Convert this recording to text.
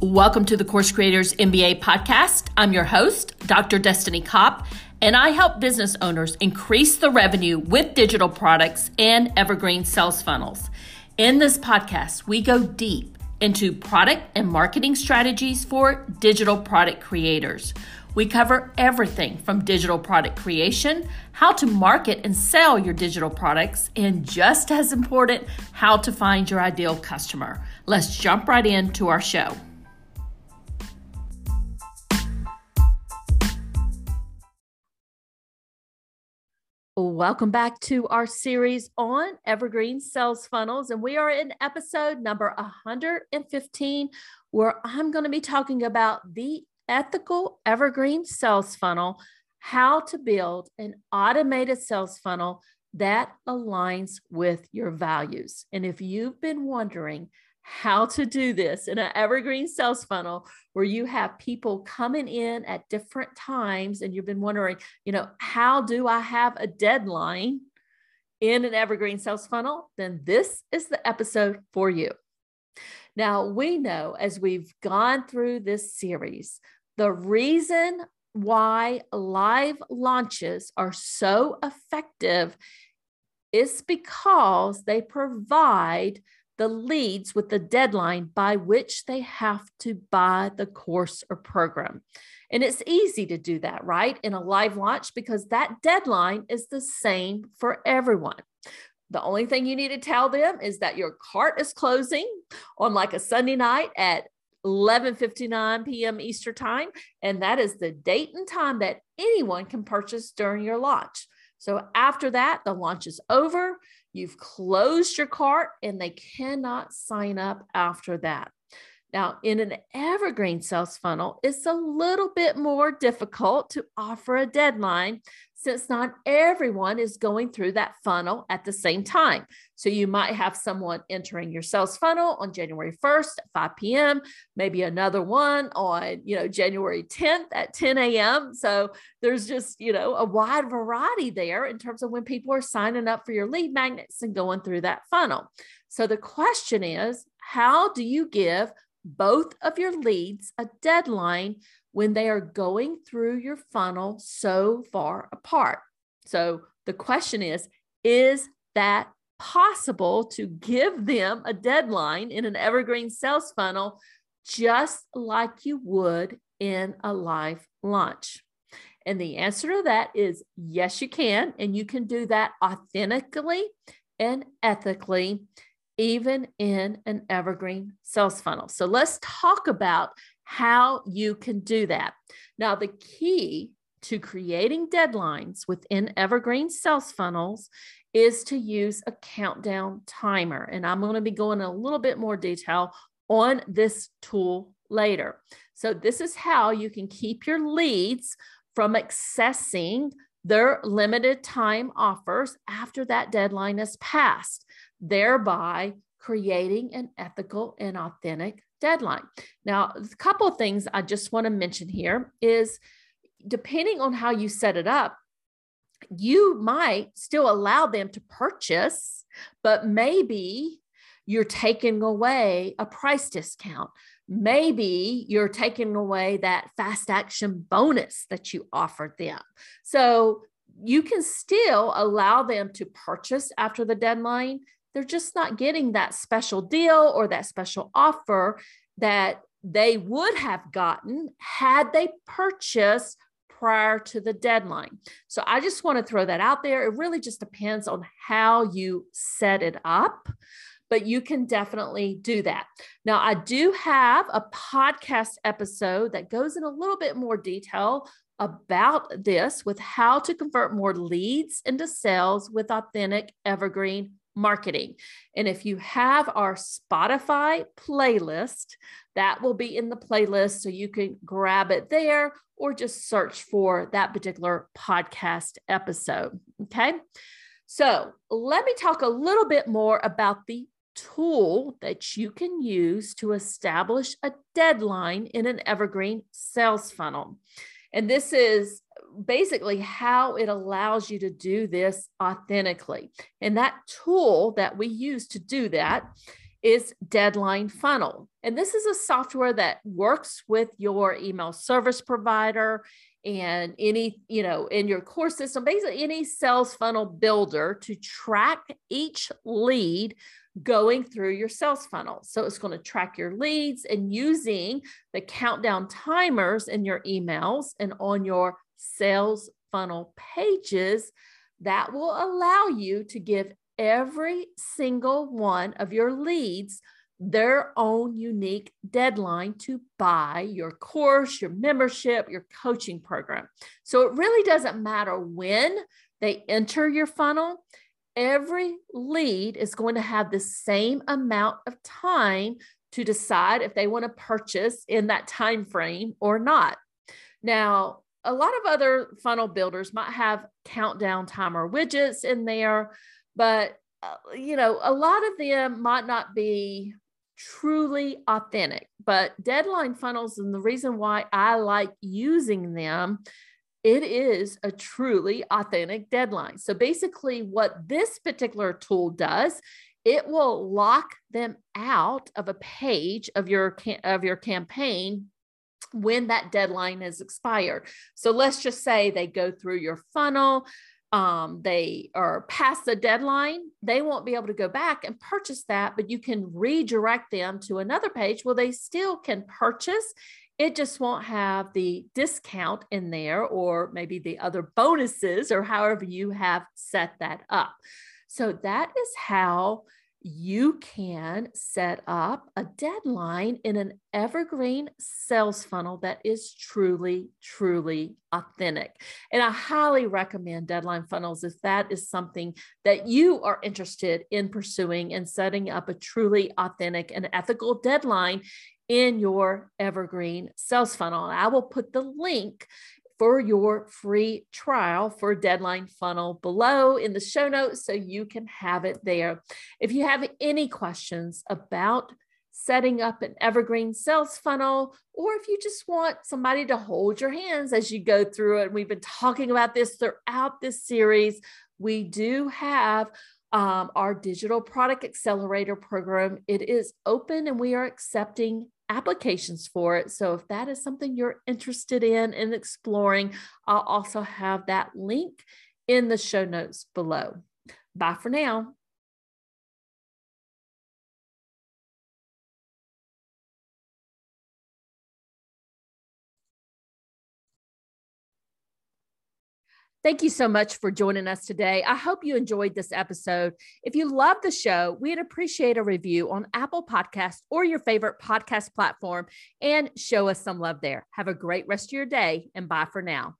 Welcome to the Course Creators MBA podcast. I'm your host, Dr. Destini Copp, and I help business owners increase the revenue with digital products and evergreen sales funnels. In this podcast, we go deep into product and marketing strategies for digital product creators. We cover everything from digital product creation, how to market and sell your digital products, and just as important, how to find your ideal customer. Let's jump right into our show. Welcome back to our series on evergreen sales funnels. And we are in episode number 115, where I'm going to be talking about the ethical evergreen sales funnel, how to build an automated sales funnel that aligns with your values. And if you've been wondering how to do this in an evergreen sales funnel where you have people coming in at different times and you've been wondering, you know, how do I have a deadline in an evergreen sales funnel? Then this is the episode for you. Now, we know as we've gone through this series, the reason why live launches are so effective is because they provide the leads with the deadline by which they have to buy the course or program. And it's easy to do that, right? In a live launch, because that deadline is the same for everyone. The only thing you need to tell them is that your cart is closing on like a Sunday night at 11:59 p.m. Eastern Time, and that is the date and time that anyone can purchase during your launch. So after that, the launch is over. You've closed your cart and they cannot sign up after that. Now, in an evergreen sales funnel, it's a little bit more difficult to offer a deadline since not everyone is going through that funnel at the same time. So you might have someone entering your sales funnel on January 1st at 5 p.m., maybe another one on, you know, January 10th at 10 a.m. So there's just, you know, a wide variety there in terms of when people are signing up for your lead magnets and going through that funnel. So the question is, how do you give both of your leads a deadline when they are going through your funnel so far apart. So the question is Is that possible to give them a deadline in an evergreen sales funnel just like you would in a live launch? And the answer to that is yes, you can. And you can do that authentically and ethically, even in an evergreen sales funnel. So let's talk about how you can do that. Now, the key to creating deadlines within evergreen sales funnels is to use a countdown timer. And I'm going to be going a little bit more detail on this tool later. So, this is how you can keep your leads from accessing their limited time offers after that deadline is passed, thereby creating an ethical and authentic deadline. Now, a couple of things I just want to mention here is depending on how you set it up, you might still allow them to purchase, but maybe you're taking away a price discount. Maybe you're taking away that fast action bonus that you offered them. So you can still allow them to purchase after the deadline they're just not getting that special deal or that special offer that they would have gotten had they purchased prior to the deadline. So I just want to throw that out there. It really just depends on how you set it up, but you can definitely do that. Now, I do have a podcast episode that goes in a little bit more detail about this with how to convert more leads into sales with authentic evergreen marketing. And if you have our Spotify playlist, that will be in the playlist. So you can grab it there or just search for that particular podcast episode. Okay. So let me talk a little bit more about the tool that you can use to establish a deadline in an evergreen sales funnel. And this is basically how it allows you to do this authentically. And that tool that we use to do that is Deadline Funnel. And this is a software that works with your email service provider and any, you know, in your core system, basically any sales funnel builder to track each lead going through your sales funnel. So it's going to track your leads and using the countdown timers in your emails and on your sales funnel pages that will allow you to give every single one of your leads their own unique deadline to buy your course, your membership, your coaching program. So it really doesn't matter when they enter your funnel. Every lead is going to have the same amount of time to decide if they want to purchase in that time frame or not. Now, a lot of other funnel builders might have countdown timer widgets in there, but uh, you know, a lot of them might not be truly authentic. But deadline funnels, and the reason why I like using them, it is a truly authentic deadline. So basically, what this particular tool does, it will lock them out of a page of your of your campaign when that deadline is expired. So let's just say they go through your funnel, um, they are past the deadline, they won't be able to go back and purchase that, but you can redirect them to another page where they still can purchase. It just won't have the discount in there, or maybe the other bonuses, or however you have set that up. So that is how you can set up a deadline in an evergreen sales funnel that is truly, truly authentic. And I highly recommend deadline funnels if that is something that you are interested in pursuing and setting up a truly authentic and ethical deadline in your evergreen sales funnel. I will put the link for your free trial for Deadline Funnel below in the show notes so you can have it there. If you have any questions about setting up an evergreen sales funnel, or if you just want somebody to hold your hands as you go through it, we've been talking about this throughout this series. We do have um, our digital product accelerator program. It is open and we are accepting applications for it. So if that is something you're interested in and exploring, I'll also have that link in the show notes below. Bye for now. Thank you so much for joining us today. I hope you enjoyed this episode. If you love the show, we'd appreciate a review on Apple Podcast or your favorite podcast platform and show us some love there. Have a great rest of your day and bye for now.